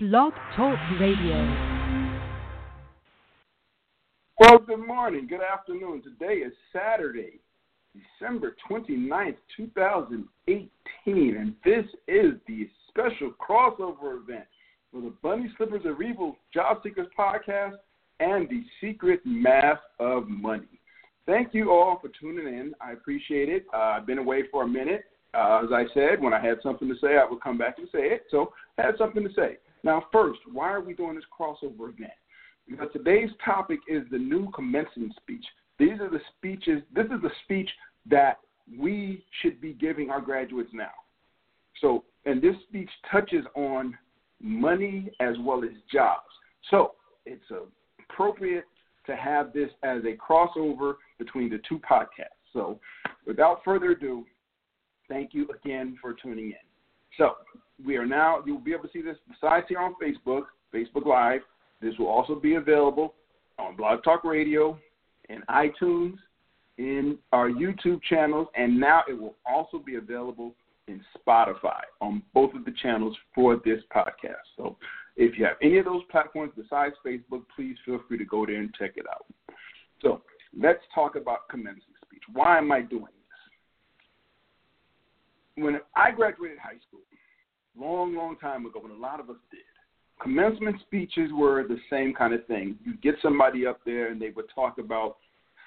Blog Talk Radio. Well, good morning, good afternoon. Today is Saturday, December 29th, 2018, and this is the special crossover event for the Bunny Slippers of Evil Job Seekers podcast and the Secret Math of Money. Thank you all for tuning in. I appreciate it. Uh, I've been away for a minute. Uh, as I said, when I had something to say, I would come back and say it. So I had something to say. Now, first, why are we doing this crossover event? Because today's topic is the new commencement speech. These are the speeches, this is the speech that we should be giving our graduates now. So, and this speech touches on money as well as jobs. So, it's appropriate to have this as a crossover between the two podcasts. So, without further ado, thank you again for tuning in. So, we are now, you'll be able to see this besides here on Facebook, Facebook Live. This will also be available on Blog Talk Radio and iTunes, in our YouTube channels, and now it will also be available in Spotify on both of the channels for this podcast. So if you have any of those platforms besides Facebook, please feel free to go there and check it out. So let's talk about commencement speech. Why am I doing this? When I graduated high school, long, long time ago, when a lot of us did, commencement speeches were the same kind of thing. You get somebody up there and they would talk about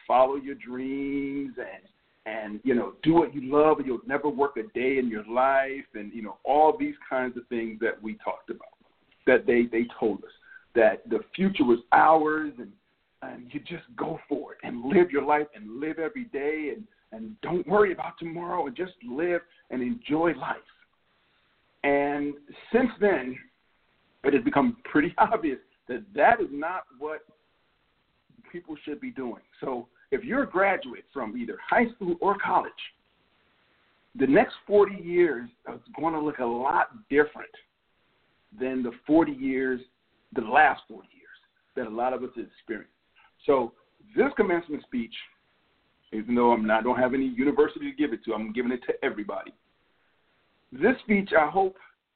follow your dreams and and you know do what you love and you'll never work a day in your life and you know all these kinds of things that we talked about that they they told us that the future was ours and and you just go for it and live your life and live every day and and don't worry about tomorrow and just live and enjoy life and since then, it has become pretty obvious that that is not what people should be doing. So if you're a graduate from either high school or college, the next 40 years is going to look a lot different than the 40 years, the last 40 years that a lot of us have experienced. So this commencement speech, even though I'm not, I don't have any university to give it to, I'm giving it to everybody. This speech, I hope,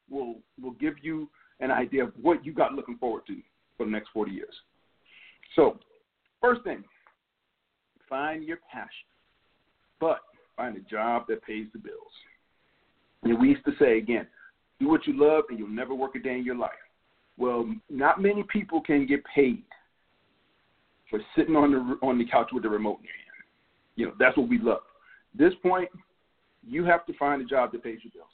will will give you an idea of what you got looking forward to for the next 40 years. So, first thing, find your passion, but find a job that pays the bills. And we used to say again, do what you love and you'll never work a day in your life. Well, not many people can get paid for sitting on the on the couch with the remote in your hand. You know, that's what we love. At this point, you have to find a job that pays your bills.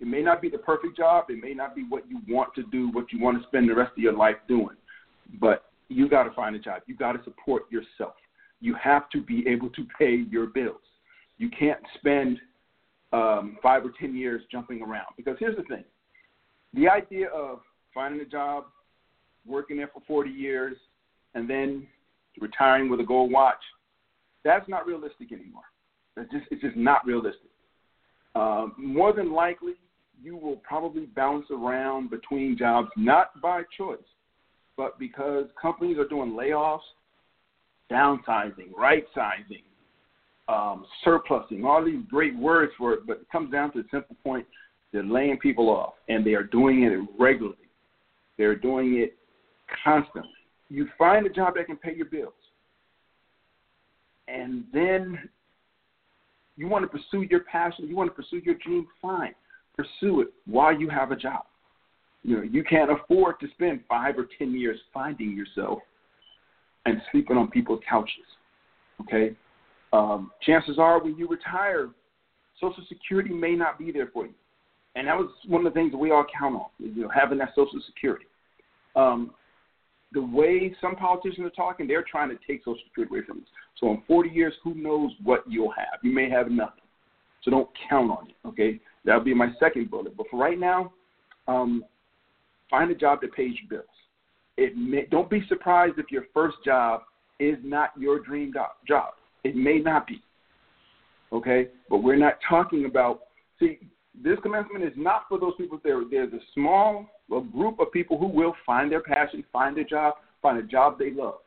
It may not be the perfect job. It may not be what you want to do, what you want to spend the rest of your life doing. But you got to find a job. You got to support yourself. You have to be able to pay your bills. You can't spend um, five or ten years jumping around. Because here's the thing: the idea of finding a job, working there for 40 years, and then retiring with a gold watch, that's not realistic anymore. It's just it's just not realistic. Um, more than likely, you will probably bounce around between jobs, not by choice, but because companies are doing layoffs, downsizing, right sizing, um, surplusing, all these great words for it, but it comes down to the simple point they're laying people off, and they are doing it regularly. They're doing it constantly. You find a job that can pay your bills, and then you want to pursue your passion, you want to pursue your dream, fine pursue it while you have a job. You know, you can't afford to spend five or ten years finding yourself and sleeping on people's couches. Okay, um, chances are when you retire, Social Security may not be there for you, and that was one of the things that we all count on. You know, having that Social Security. Um, the way some politicians are talking, they're trying to take Social Security away from us. So in 40 years, who knows what you'll have? You may have nothing. So don't count on it. Okay, That'll be my second bullet. But for right now, um, find a job that pays your bills. It may, don't be surprised if your first job is not your dream job. It may not be. Okay, but we're not talking about. See, this commencement is not for those people. There, there's a small a group of people who will find their passion, find their job, find a job they love,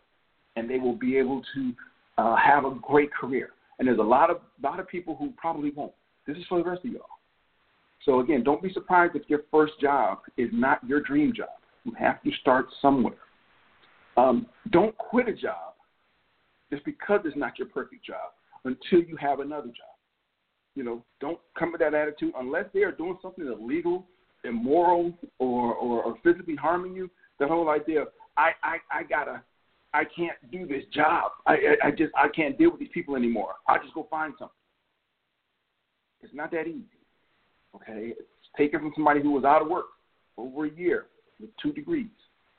and they will be able to uh, have a great career. And there's a lot of lot of people who probably won't. This is for the rest of y'all. So again, don't be surprised if your first job is not your dream job. You have to start somewhere. Um, don't quit a job just because it's not your perfect job until you have another job. You know, don't come with that attitude unless they are doing something illegal, immoral, or, or, or physically harming you. The whole idea of I, I, I gotta I can't do this job. I, I, I just I can't deal with these people anymore. I'll just go find something. It's not that easy. Okay, it's taken from somebody who was out of work over a year with two degrees,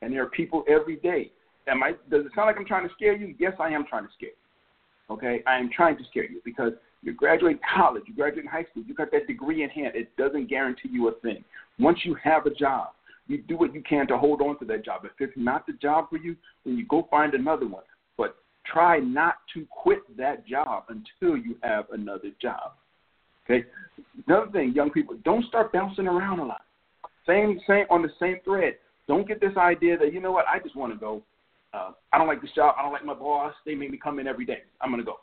and there are people every day. Am I? Does it sound like I'm trying to scare you? Yes, I am trying to scare you. Okay, I am trying to scare you because you graduate college, you graduate high school, you got that degree in hand. It doesn't guarantee you a thing. Once you have a job, you do what you can to hold on to that job. If it's not the job for you, then you go find another one. But try not to quit that job until you have another job. Okay. Another thing, young people, don't start bouncing around a lot. Same, same on the same thread. Don't get this idea that you know what, I just want to go. Uh, I don't like this job. I don't like my boss. They make me come in every day. I'm gonna go.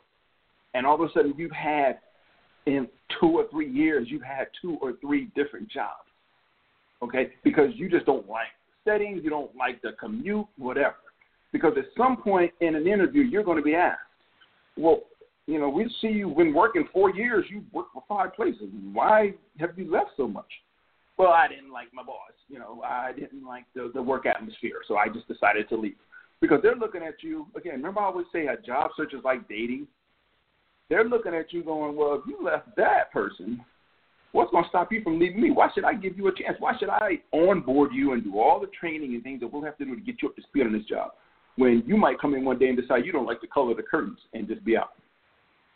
And all of a sudden, you've had in two or three years, you've had two or three different jobs. Okay, because you just don't like settings, you don't like the commute, whatever. Because at some point in an interview, you're going to be asked, well, you know, we see you've been working four years. You've worked for five places. Why have you left so much? Well, I didn't like my boss. You know, I didn't like the, the work atmosphere, so I just decided to leave. Because they're looking at you again. Remember, I always say a job search is like dating. They're looking at you, going, "Well, if you left that person, what's going to stop you from leaving me? Why should I give you a chance? Why should I onboard you and do all the training and things that we'll have to do to get you up to speed on this job when you might come in one day and decide you don't like the color of the curtains and just be out?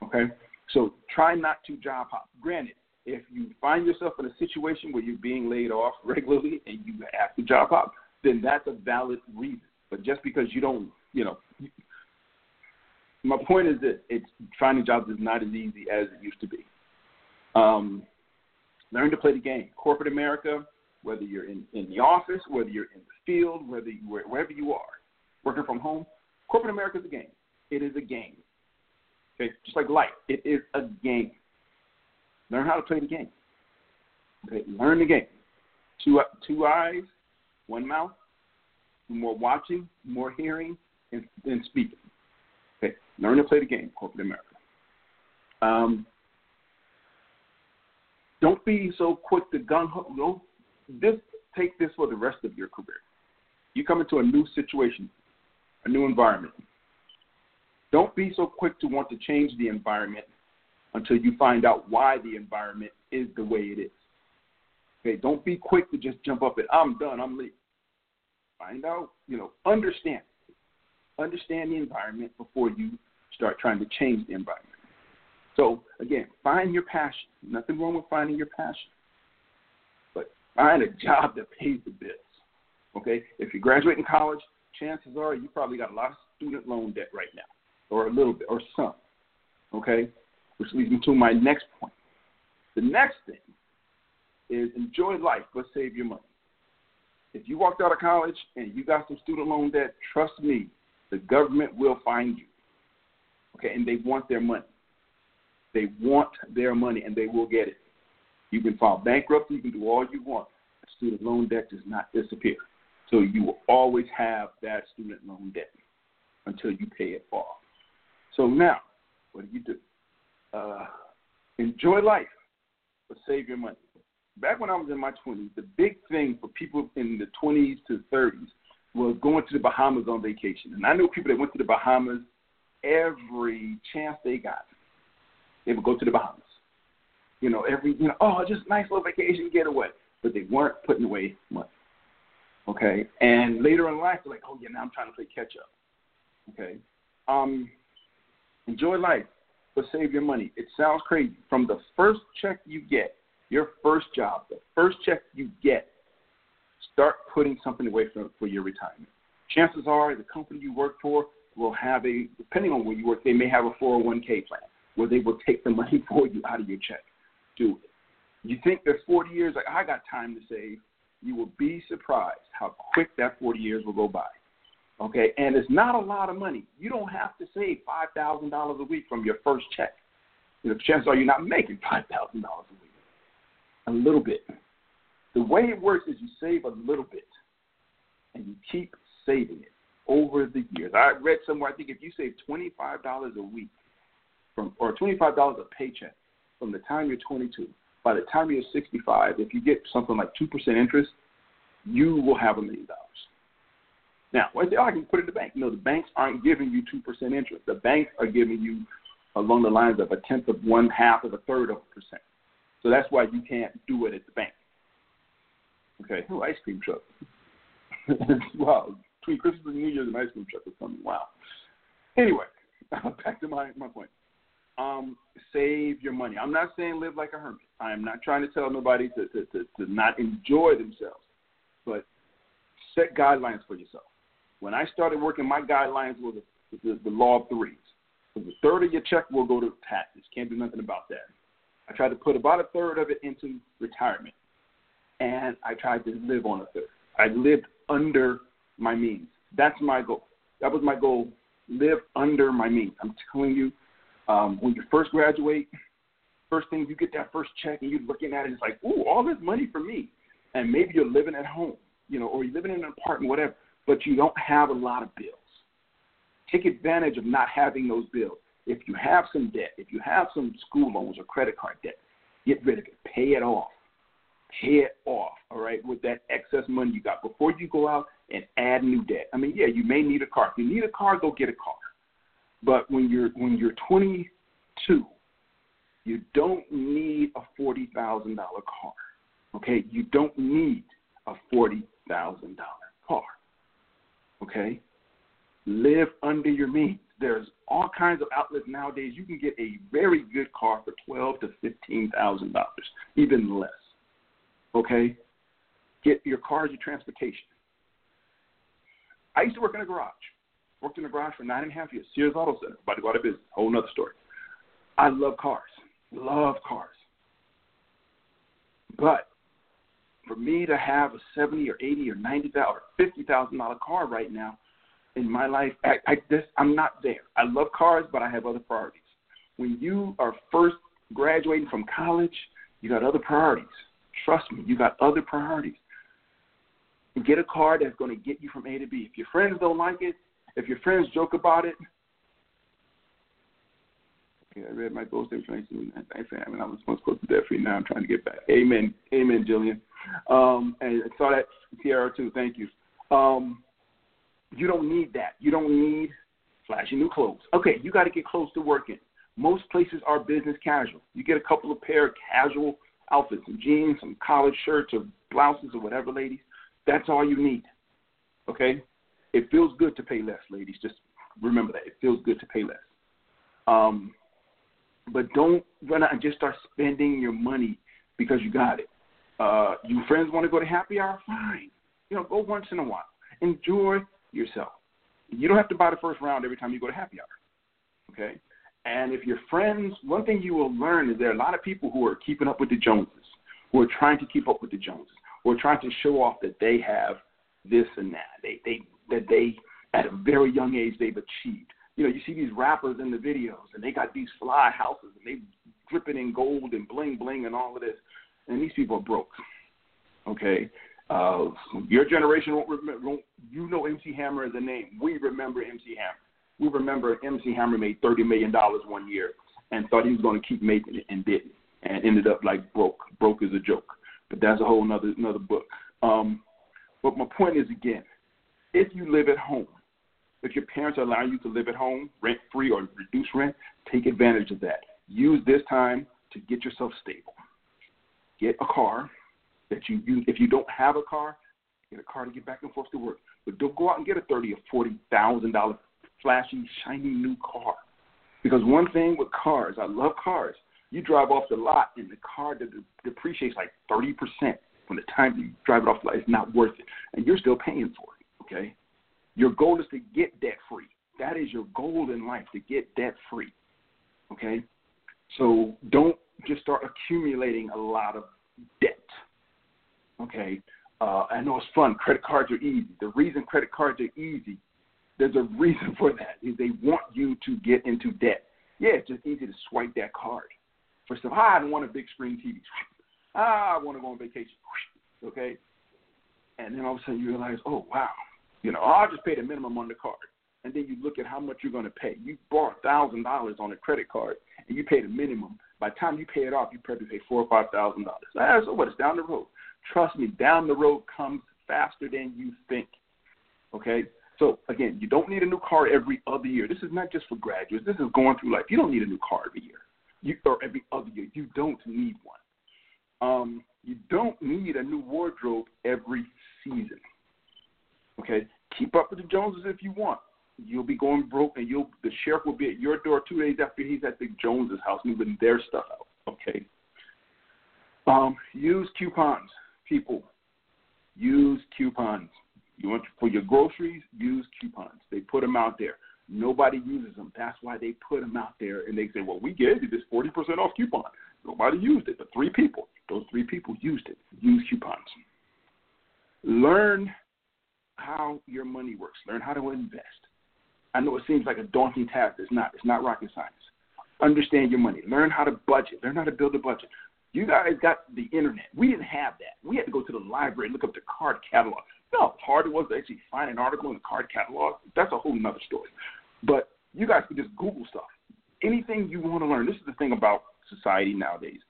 Okay? So try not to job hop. Granted, if you find yourself in a situation where you're being laid off regularly and you have to job hop, then that's a valid reason. But just because you don't, you know, my point is that it's finding jobs is not as easy as it used to be. Um, learn to play the game. Corporate America, whether you're in, in the office, whether you're in the field, whether you, wherever you are, working from home, corporate America is a game. It is a game. Okay, just like life, it is a game. Learn how to play the game. Okay, learn the game. Two two eyes, one mouth, more watching, more hearing, and, and speaking. Okay, learn to play the game, corporate America. Um, don't be so quick to gun ho. Don't this take this for the rest of your career. You come into a new situation, a new environment. Don't be so quick to want to change the environment until you find out why the environment is the way it is. Okay, don't be quick to just jump up and I'm done, I'm leaving. Find out, you know, understand. Understand the environment before you start trying to change the environment. So again, find your passion. Nothing wrong with finding your passion. But find a job that pays the bills. Okay? If you graduate in college, chances are you probably got a lot of student loan debt right now or a little bit, or some. Okay? Which leads me to my next point. The next thing is enjoy life, but save your money. If you walked out of college and you got some student loan debt, trust me, the government will find you. Okay, and they want their money. They want their money and they will get it. You can file bankruptcy, you can do all you want. Student loan debt does not disappear. So you will always have that student loan debt until you pay it off. So now, what do you do? Uh, enjoy life, but save your money. Back when I was in my 20s, the big thing for people in the 20s to 30s was going to the Bahamas on vacation. And I know people that went to the Bahamas every chance they got. They would go to the Bahamas. You know, every, you know, oh, just nice little vacation getaway. But they weren't putting away money. Okay? And later in life, they're like, oh, yeah, now I'm trying to play catch up. Okay? Um, Enjoy life, but save your money. It sounds crazy. From the first check you get, your first job, the first check you get, start putting something away for, for your retirement. Chances are the company you work for will have a, depending on where you work, they may have a 401k plan where they will take the money for you out of your check. Do it. You think there's 40 years, like I got time to save, you will be surprised how quick that 40 years will go by. Okay, and it's not a lot of money. You don't have to save five thousand dollars a week from your first check. Know, chances are you're not making five thousand dollars a week. a little bit. The way it works is you save a little bit and you keep saving it over the years. I read somewhere, I think if you save $25 a week from, or $25 a paycheck from the time you're 22, by the time you're 65, if you get something like 2% interest, you will have a million dollars. Now, say, oh, I can put it in the bank. No, the banks aren't giving you 2% interest. The banks are giving you along the lines of a tenth of one half of a third of a percent. So that's why you can't do it at the bank. Okay, who ice cream truck. wow, between Christmas and New Year's, an ice cream truck is coming. Wow. Anyway, back to my, my point. Um, save your money. I'm not saying live like a hermit. I am not trying to tell nobody to, to, to, to not enjoy themselves, but set guidelines for yourself. When I started working, my guidelines were the, the, the law of threes. So the third of your check will go to taxes. Can't do nothing about that. I tried to put about a third of it into retirement, and I tried to live on a third. I lived under my means. That's my goal. That was my goal. Live under my means. I'm telling you, um, when you first graduate, first thing you get that first check and you're looking at it, it's like, ooh, all this money for me. And maybe you're living at home, you know, or you're living in an apartment, whatever, but you don't have a lot of bills. Take advantage of not having those bills. If you have some debt, if you have some school loans or credit card debt, get rid of it. Pay it off. Pay it off, all right, with that excess money you got before you go out and add new debt. I mean, yeah, you may need a car. If you need a car, go get a car. But when you're when you're 22, you don't need a forty thousand dollar car. Okay, you don't need a forty thousand dollar car. Okay, live under your means. There's all kinds of outlets nowadays. You can get a very good car for twelve to fifteen thousand dollars, even less. Okay, get your car as your transportation. I used to work in a garage. Worked in a garage for nine and a half years. Sears Auto Center. About to go out of business. Whole nother story. I love cars. Love cars. But for me to have a seventy or eighty or ninety thousand or fifty thousand dollar car right now in my life, I, I just I'm not there. I love cars, but I have other priorities. When you are first graduating from college, you got other priorities. Trust me, you got other priorities. Get a car that's going to get you from A to B. If your friends don't like it, if your friends joke about it, I read my ghost information. Thanks, I mean, I was once close to death free. Now I'm trying to get back. Amen. Amen, Jillian. Um, and I saw that Tiara too. Thank you. Um, you don't need that. You don't need flashy new clothes. Okay, you got to get clothes to work in. Most places are business casual. You get a couple of pair of casual outfits, some jeans, some collared shirts or blouses or whatever, ladies. That's all you need. Okay? It feels good to pay less, ladies. Just remember that. It feels good to pay less. Um, but don't run out and just start spending your money because you got it. Uh, you friends want to go to happy hour? Fine. You know, go once in a while. Enjoy yourself. You don't have to buy the first round every time you go to happy hour. Okay? And if your friends, one thing you will learn is there are a lot of people who are keeping up with the Joneses, who are trying to keep up with the Joneses, who are trying to show off that they have this and that. They they that they at a very young age they've achieved. You know, you see these rappers in the videos and they got these fly houses and they dripping in gold and bling bling and all of this, and these people are broke. Okay, uh, your generation won't remember. You know MC Hammer as a name. We remember MC Hammer. We remember MC Hammer made thirty million dollars one year and thought he was going to keep making it and didn't, and ended up like broke. Broke is a joke, but that's a whole another another book. Um, but my point is again, if you live at home, if your parents allow you to live at home rent free or reduce rent, take advantage of that. Use this time to get yourself stable. Get a car that you use. If you don't have a car, get a car to get back and forth to work. But don't go out and get a thirty or forty thousand dollar flashy, shiny new car. Because one thing with cars, I love cars. You drive off the lot and the car de- depreciates like thirty percent. When the time you drive it off the lot, it's not worth it, and you're still paying for it. Okay, your goal is to get debt free. That is your goal in life to get debt free. Okay, so don't just start accumulating a lot of debt. Okay. Uh, I know it's fun. Credit cards are easy. The reason credit cards are easy, there's a reason for that. Is they want you to get into debt. Yeah, it's just easy to swipe that card. First of all, I don't want a big screen TV. Ah, I want to go on vacation. Okay, and then all of a sudden you realize, oh wow, you know, I'll just pay the minimum on the card. And then you look at how much you're going to pay. You bought thousand dollars on a credit card, and you pay the minimum. By the time you pay it off, you probably pay four or five thousand dollars. Ah, so what? It's down the road. Trust me, down the road comes faster than you think. Okay. So again, you don't need a new car every other year. This is not just for graduates. This is going through life. You don't need a new car every year. You or every other year. You don't need one. Um, you don't need a new wardrobe every season. Okay, keep up with the Joneses if you want. You'll be going broke, and you'll the sheriff will be at your door two days after he's at the Joneses' house moving their stuff out. Okay. Um, use coupons, people. Use coupons. You want for your groceries, use coupons. They put them out there. Nobody uses them. That's why they put them out there, and they say, "Well, we gave you this forty percent off coupon." Nobody used it, but three people. Those three people used it. Use coupons. Learn how your money works. Learn how to invest. I know it seems like a daunting task. It's not. It's not rocket science. Understand your money. Learn how to budget. Learn how to build a budget. You guys got the internet. We didn't have that. We had to go to the library and look up the card catalog. You know how hard it was to actually find an article in the card catalog? That's a whole nother story. But you guys can just Google stuff. Anything you want to learn. This is the thing about society nowadays.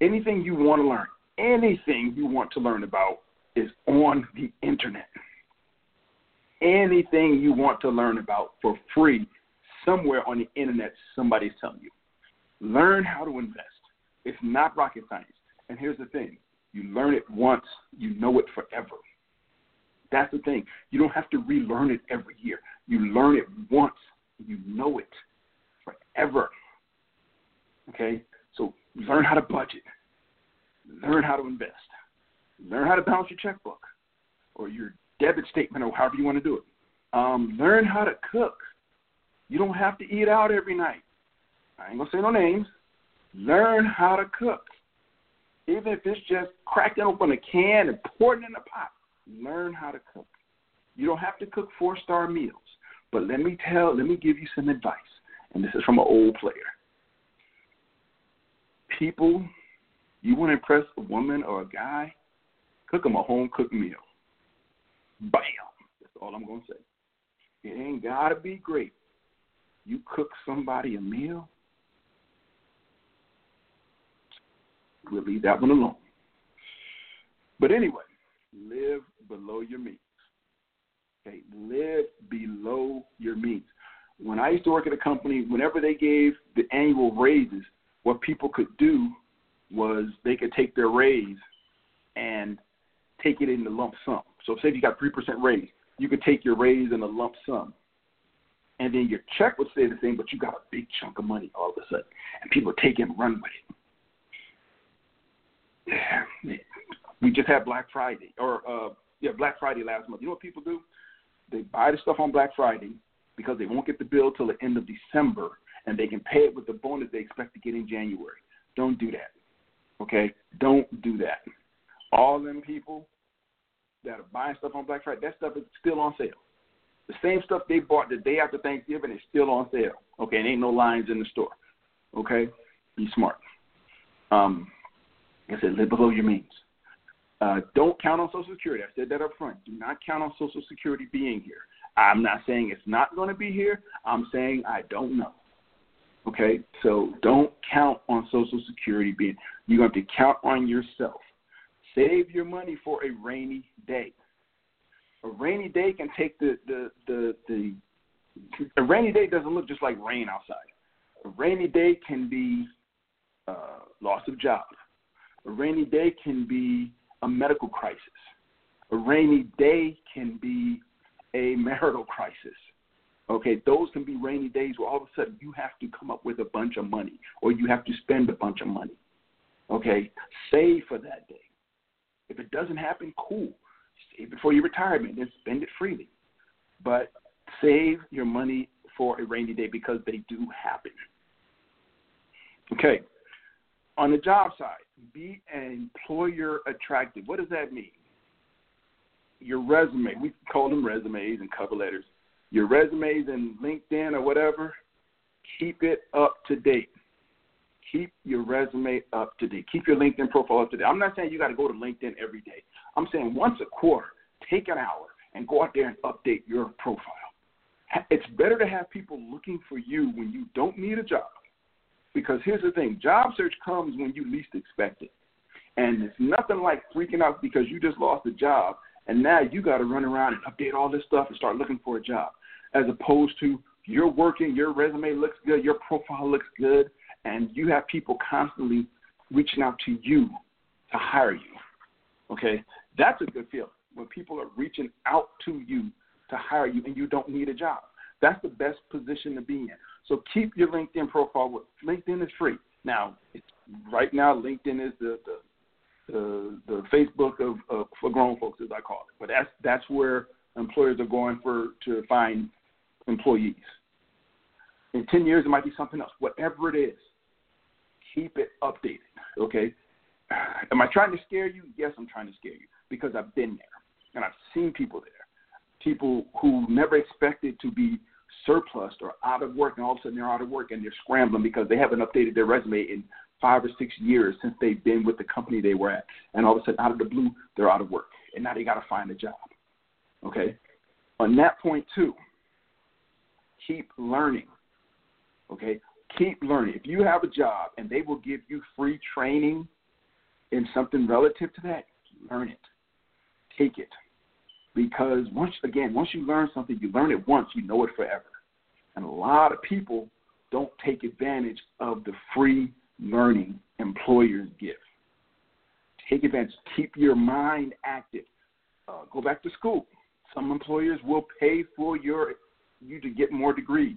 Anything you want to learn, anything you want to learn about is on the internet. Anything you want to learn about for free, somewhere on the internet, somebody's telling you. Learn how to invest. It's not rocket science. And here's the thing you learn it once, you know it forever. That's the thing. You don't have to relearn it every year. You learn it once, you know it forever. Okay? So learn how to budget, learn how to invest, learn how to balance your checkbook or your debit statement or however you want to do it. Um, learn how to cook. You don't have to eat out every night. I ain't gonna say no names. Learn how to cook. Even if it's just cracking open a can and pouring it in a pot, learn how to cook. You don't have to cook four star meals. But let me tell, let me give you some advice. And this is from an old player. People, you want to impress a woman or a guy, cook them a home cooked meal. Bam. That's all I'm going to say. It ain't got to be great. You cook somebody a meal, we'll leave that one alone. But anyway, live below your means. Okay, live below your means. When I used to work at a company, whenever they gave the annual raises, what people could do was they could take their raise and take it in the lump sum. So say if you got three percent raise, you could take your raise in a lump sum. And then your check would stay the same, but you got a big chunk of money all of a sudden. And people take it and run with it. We just had Black Friday or uh yeah, Black Friday last month. You know what people do? They buy the stuff on Black Friday because they won't get the bill till the end of December and they can pay it with the bonus they expect to get in January. Don't do that. Okay? Don't do that. All them people that are buying stuff on Black Friday, that stuff is still on sale. The same stuff they bought the day after Thanksgiving is still on sale. Okay, and ain't no lines in the store. Okay, be smart. Um, like I said, live below your means. Uh, don't count on Social Security. I said that up front. Do not count on Social Security being here. I'm not saying it's not going to be here. I'm saying I don't know. Okay, so don't count on Social Security being. To have to count on yourself. Save your money for a rainy day. A rainy day can take the the the, the a rainy day doesn't look just like rain outside. A rainy day can be uh, loss of job. A rainy day can be a medical crisis. A rainy day can be a marital crisis. Okay, those can be rainy days where all of a sudden you have to come up with a bunch of money or you have to spend a bunch of money. Okay, save for that day. If it doesn't happen, cool. Save it for your retirement and spend it freely. But save your money for a rainy day because they do happen. Okay, on the job side, be an employer attractive. What does that mean? Your resume, we call them resumes and cover letters. Your resumes and LinkedIn or whatever, keep it up to date. Keep your resume up to date. Keep your LinkedIn profile up to date. I'm not saying you got to go to LinkedIn every day. I'm saying once a quarter, take an hour and go out there and update your profile. It's better to have people looking for you when you don't need a job. Because here's the thing job search comes when you least expect it. And it's nothing like freaking out because you just lost a job and now you got to run around and update all this stuff and start looking for a job. As opposed to you're working, your resume looks good, your profile looks good, and you have people constantly reaching out to you to hire you. Okay? That's a good feeling when people are reaching out to you to hire you and you don't need a job. That's the best position to be in. So keep your LinkedIn profile. LinkedIn is free. Now, right now, LinkedIn is the, the the the Facebook of, of for grown folks, as I call it. But that's that's where employers are going for to find employees. In ten years, it might be something else. Whatever it is, keep it updated. Okay. Am I trying to scare you? Yes, I'm trying to scare you because I've been there and I've seen people there. People who never expected to be surplus or out of work, and all of a sudden they're out of work and they're scrambling because they haven't updated their resume in five or six years since they've been with the company they were at. And all of a sudden, out of the blue, they're out of work. And now they got to find a job. Okay? On that point, too, keep learning. Okay? Keep learning. If you have a job and they will give you free training in something relative to that, learn it. Take it. Because once again, once you learn something, you learn it once, you know it forever. And a lot of people don't take advantage of the free learning employers give. Take advantage. Keep your mind active. Uh, go back to school. Some employers will pay for your you to get more degrees.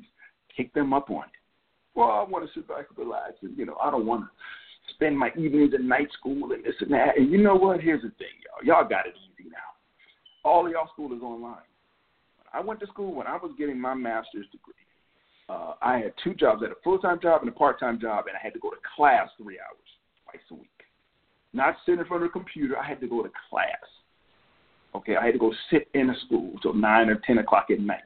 Take them up on it. Well, I want to sit back and relax, and you know, I don't want to spend my evenings at night school and this and that. And you know what? Here's the thing, y'all. Y'all got it easy now. All of y'all school is online. I went to school when I was getting my master's degree uh, I had two jobs. I had a full time job and a part time job, and I had to go to class three hours twice a week. Not sit in front of a computer. I had to go to class. Okay, I had to go sit in a school till nine or ten o'clock at night.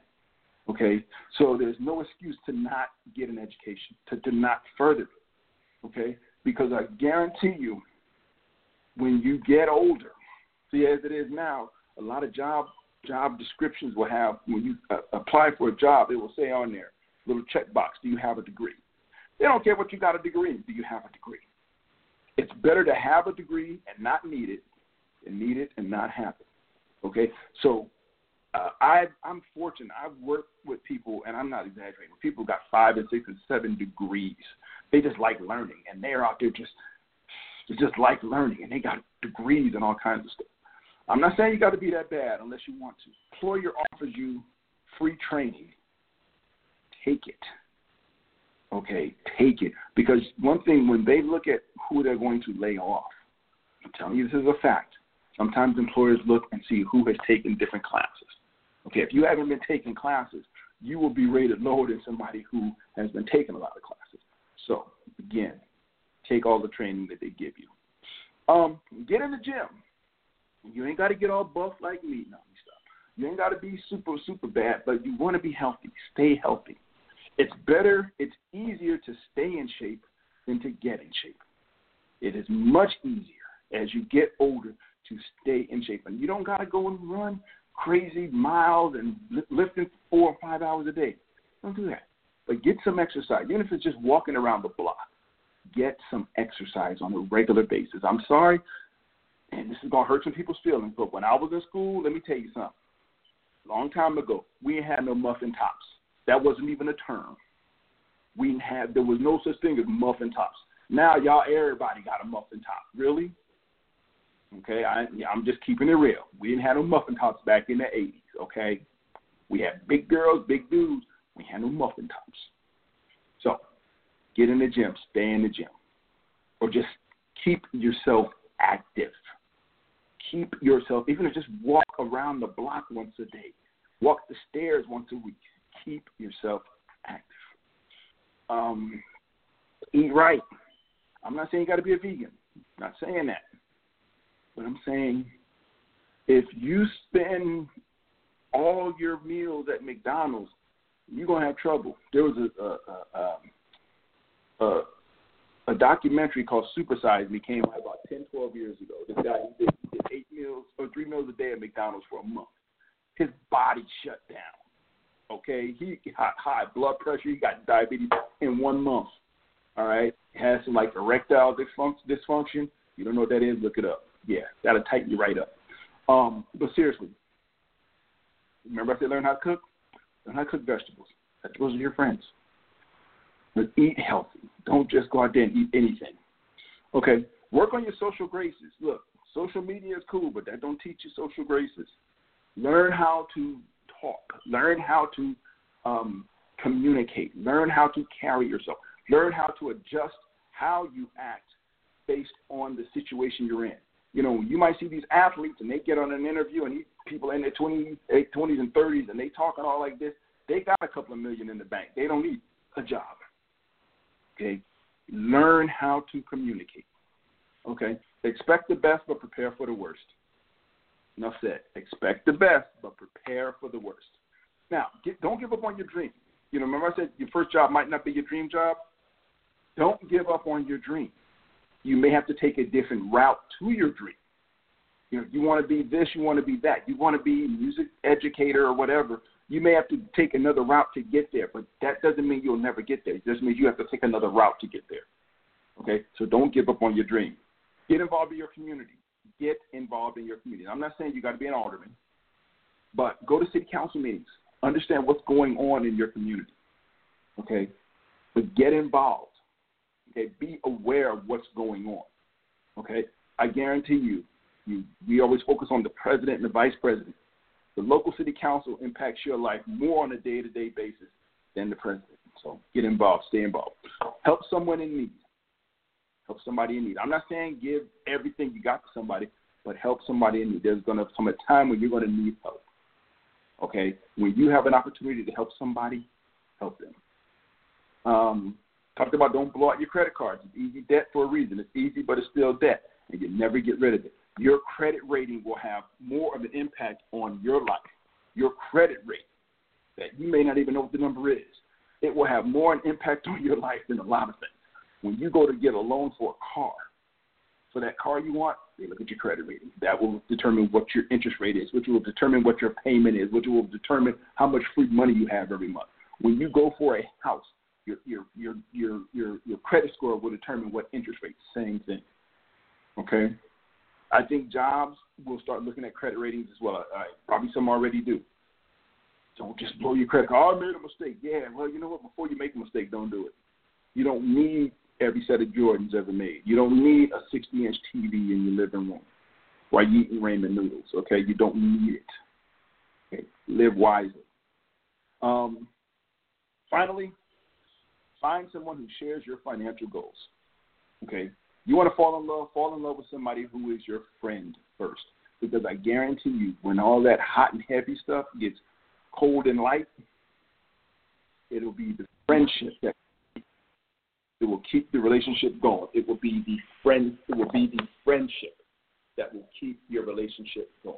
Okay, so there's no excuse to not get an education, to, to not further it. Okay, because I guarantee you, when you get older, see as it is now, a lot of job job descriptions will have when you uh, apply for a job, it will say on there little checkbox. Do you have a degree? They don't care what you got a degree in. Do you have a degree? It's better to have a degree and not need it than need it and not have it. Okay? So uh, I, I'm fortunate. I've worked with people, and I'm not exaggerating, people got five and six and seven degrees. They just like learning, and they're out there just just like learning, and they got degrees and all kinds of stuff. I'm not saying you got to be that bad unless you want to. Employer offers you free training take it. Okay, take it. Because one thing, when they look at who they're going to lay off, I'm telling you this is a fact. Sometimes employers look and see who has taken different classes. Okay, if you haven't been taking classes, you will be rated lower than somebody who has been taking a lot of classes. So, again, take all the training that they give you. Um, get in the gym. You ain't got to get all buff like me. No, stuff. You ain't got to be super, super bad, but you want to be healthy. Stay healthy. It's better, it's easier to stay in shape than to get in shape. It is much easier as you get older to stay in shape. And you don't got to go and run crazy miles and lifting four or five hours a day. Don't do that. But get some exercise, even if it's just walking around the block. Get some exercise on a regular basis. I'm sorry, and this is to hurt some people's feelings, but when I was in school, let me tell you something. Long time ago, we ain't had no muffin tops. That wasn't even a term. We had there was no such thing as muffin tops. Now y'all everybody got a muffin top. Really? Okay, I I'm just keeping it real. We didn't have no muffin tops back in the eighties, okay? We had big girls, big dudes, we had no muffin tops. So get in the gym, stay in the gym. Or just keep yourself active. Keep yourself even if just walk around the block once a day. Walk the stairs once a week keep yourself active. Um, eat right. I'm not saying you got to be a vegan. Not saying that. But I'm saying if you spend all your meals at McDonald's, you're gonna have trouble. There was a a, a, a, a a documentary called Supersize Me came out about 10, 12 years ago. This guy he did, he did eight meals or three meals a day at McDonald's for a month. His body shut down. Okay, he had high blood pressure. He got diabetes in one month. All right, has some like erectile dysfunction. You don't know what that is? Look it up. Yeah, that'll tighten you right up. Um, but seriously, remember I said learn how to cook. Learn how to cook vegetables. Vegetables are your friends. But eat healthy. Don't just go out there and eat anything. Okay. Work on your social graces. Look, social media is cool, but that don't teach you social graces. Learn how to talk. Learn how to um, communicate. Learn how to carry yourself. Learn how to adjust how you act based on the situation you're in. You know, you might see these athletes and they get on an interview and these people in their 20s, 20s and 30s and they talking all like this. They got a couple of million in the bank. They don't need a job. Okay? Learn how to communicate. Okay? Expect the best, but prepare for the worst. Enough said. Expect the best, but prepare for the worst. Now, get, don't give up on your dream. You know, remember I said your first job might not be your dream job? Don't give up on your dream. You may have to take a different route to your dream. You know, you want to be this, you want to be that. You want to be a music educator or whatever. You may have to take another route to get there, but that doesn't mean you'll never get there. It just means you have to take another route to get there. Okay? So don't give up on your dream. Get involved in your community. Get involved in your community. I'm not saying you got to be an alderman, but go to city council meetings. Understand what's going on in your community. Okay? But get involved. Okay? Be aware of what's going on. Okay? I guarantee you, you we always focus on the president and the vice president. The local city council impacts your life more on a day to day basis than the president. So get involved, stay involved. Help someone in need. Help somebody in need. I'm not saying give everything you got to somebody, but help somebody in need. There's going to come a time when you're going to need help. Okay? When you have an opportunity to help somebody, help them. Um, talked about don't blow out your credit cards. It's easy debt for a reason. It's easy, but it's still debt, and you never get rid of it your credit rating will have more of an impact on your life. Your credit rate, that you may not even know what the number is, it will have more an impact on your life than a lot of things. When you go to get a loan for a car, for that car you want, they look at your credit rating. That will determine what your interest rate is, which will determine what your payment is, which will determine how much free money you have every month. When you go for a house, your your your your your, your credit score will determine what interest rate. Same thing. Okay. I think jobs will start looking at credit ratings as well. I, probably some already do. Don't just blow your credit. Oh, I made a mistake. Yeah, well, you know what? Before you make a mistake, don't do it. You don't need every set of Jordans ever made. You don't need a 60 inch TV in your living room while you eating ramen noodles. Okay, you don't need it. Okay, live wisely. Um, finally, find someone who shares your financial goals. Okay, you want to fall in love, fall in love with somebody who is your friend first. Because I guarantee you, when all that hot and heavy stuff gets cold and light, it'll be the friendship that it will keep the relationship going. It will be the friend it will be the friendship that will keep your relationship going.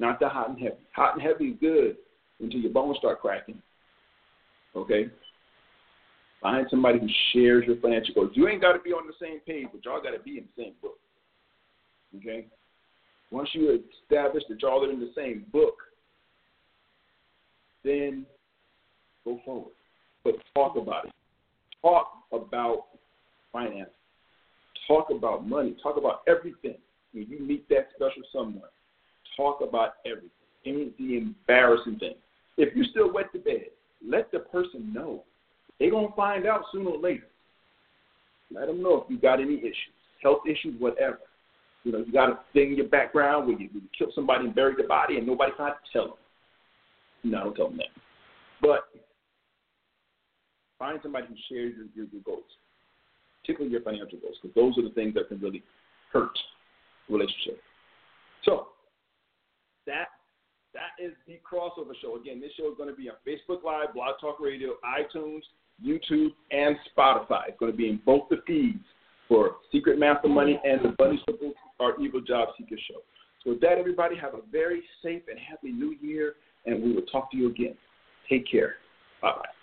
Not the hot and heavy. Hot and heavy is good until your bones start cracking. Okay? Find somebody who shares your financial goals. You ain't got to be on the same page, but y'all got to be in the same book. Okay? Once you establish that y'all are in the same book, then go forward. But talk about it. Talk about finance. Talk about money. Talk about everything. When you meet that special someone, talk about everything. Any the embarrassing thing. If you still wet the bed, let the person know they're going to find out sooner or later. Let them know if you got any issues, health issues, whatever. You know, you got a thing in your background where you, you killed somebody and buried the body and nobody tried to tell them. No, don't tell them that. But find somebody who shares your, your, your goals, particularly your financial goals, because those are the things that can really hurt the relationship. So that that is the crossover show. Again, this show is going to be on Facebook Live, Blog Talk Radio, iTunes, YouTube, and Spotify. It's going to be in both the feeds for Secret Math of Money and the Bunny Slippers of Evil Job Seeker Show. So with that, everybody, have a very safe and happy new year, and we will talk to you again. Take care. Bye-bye.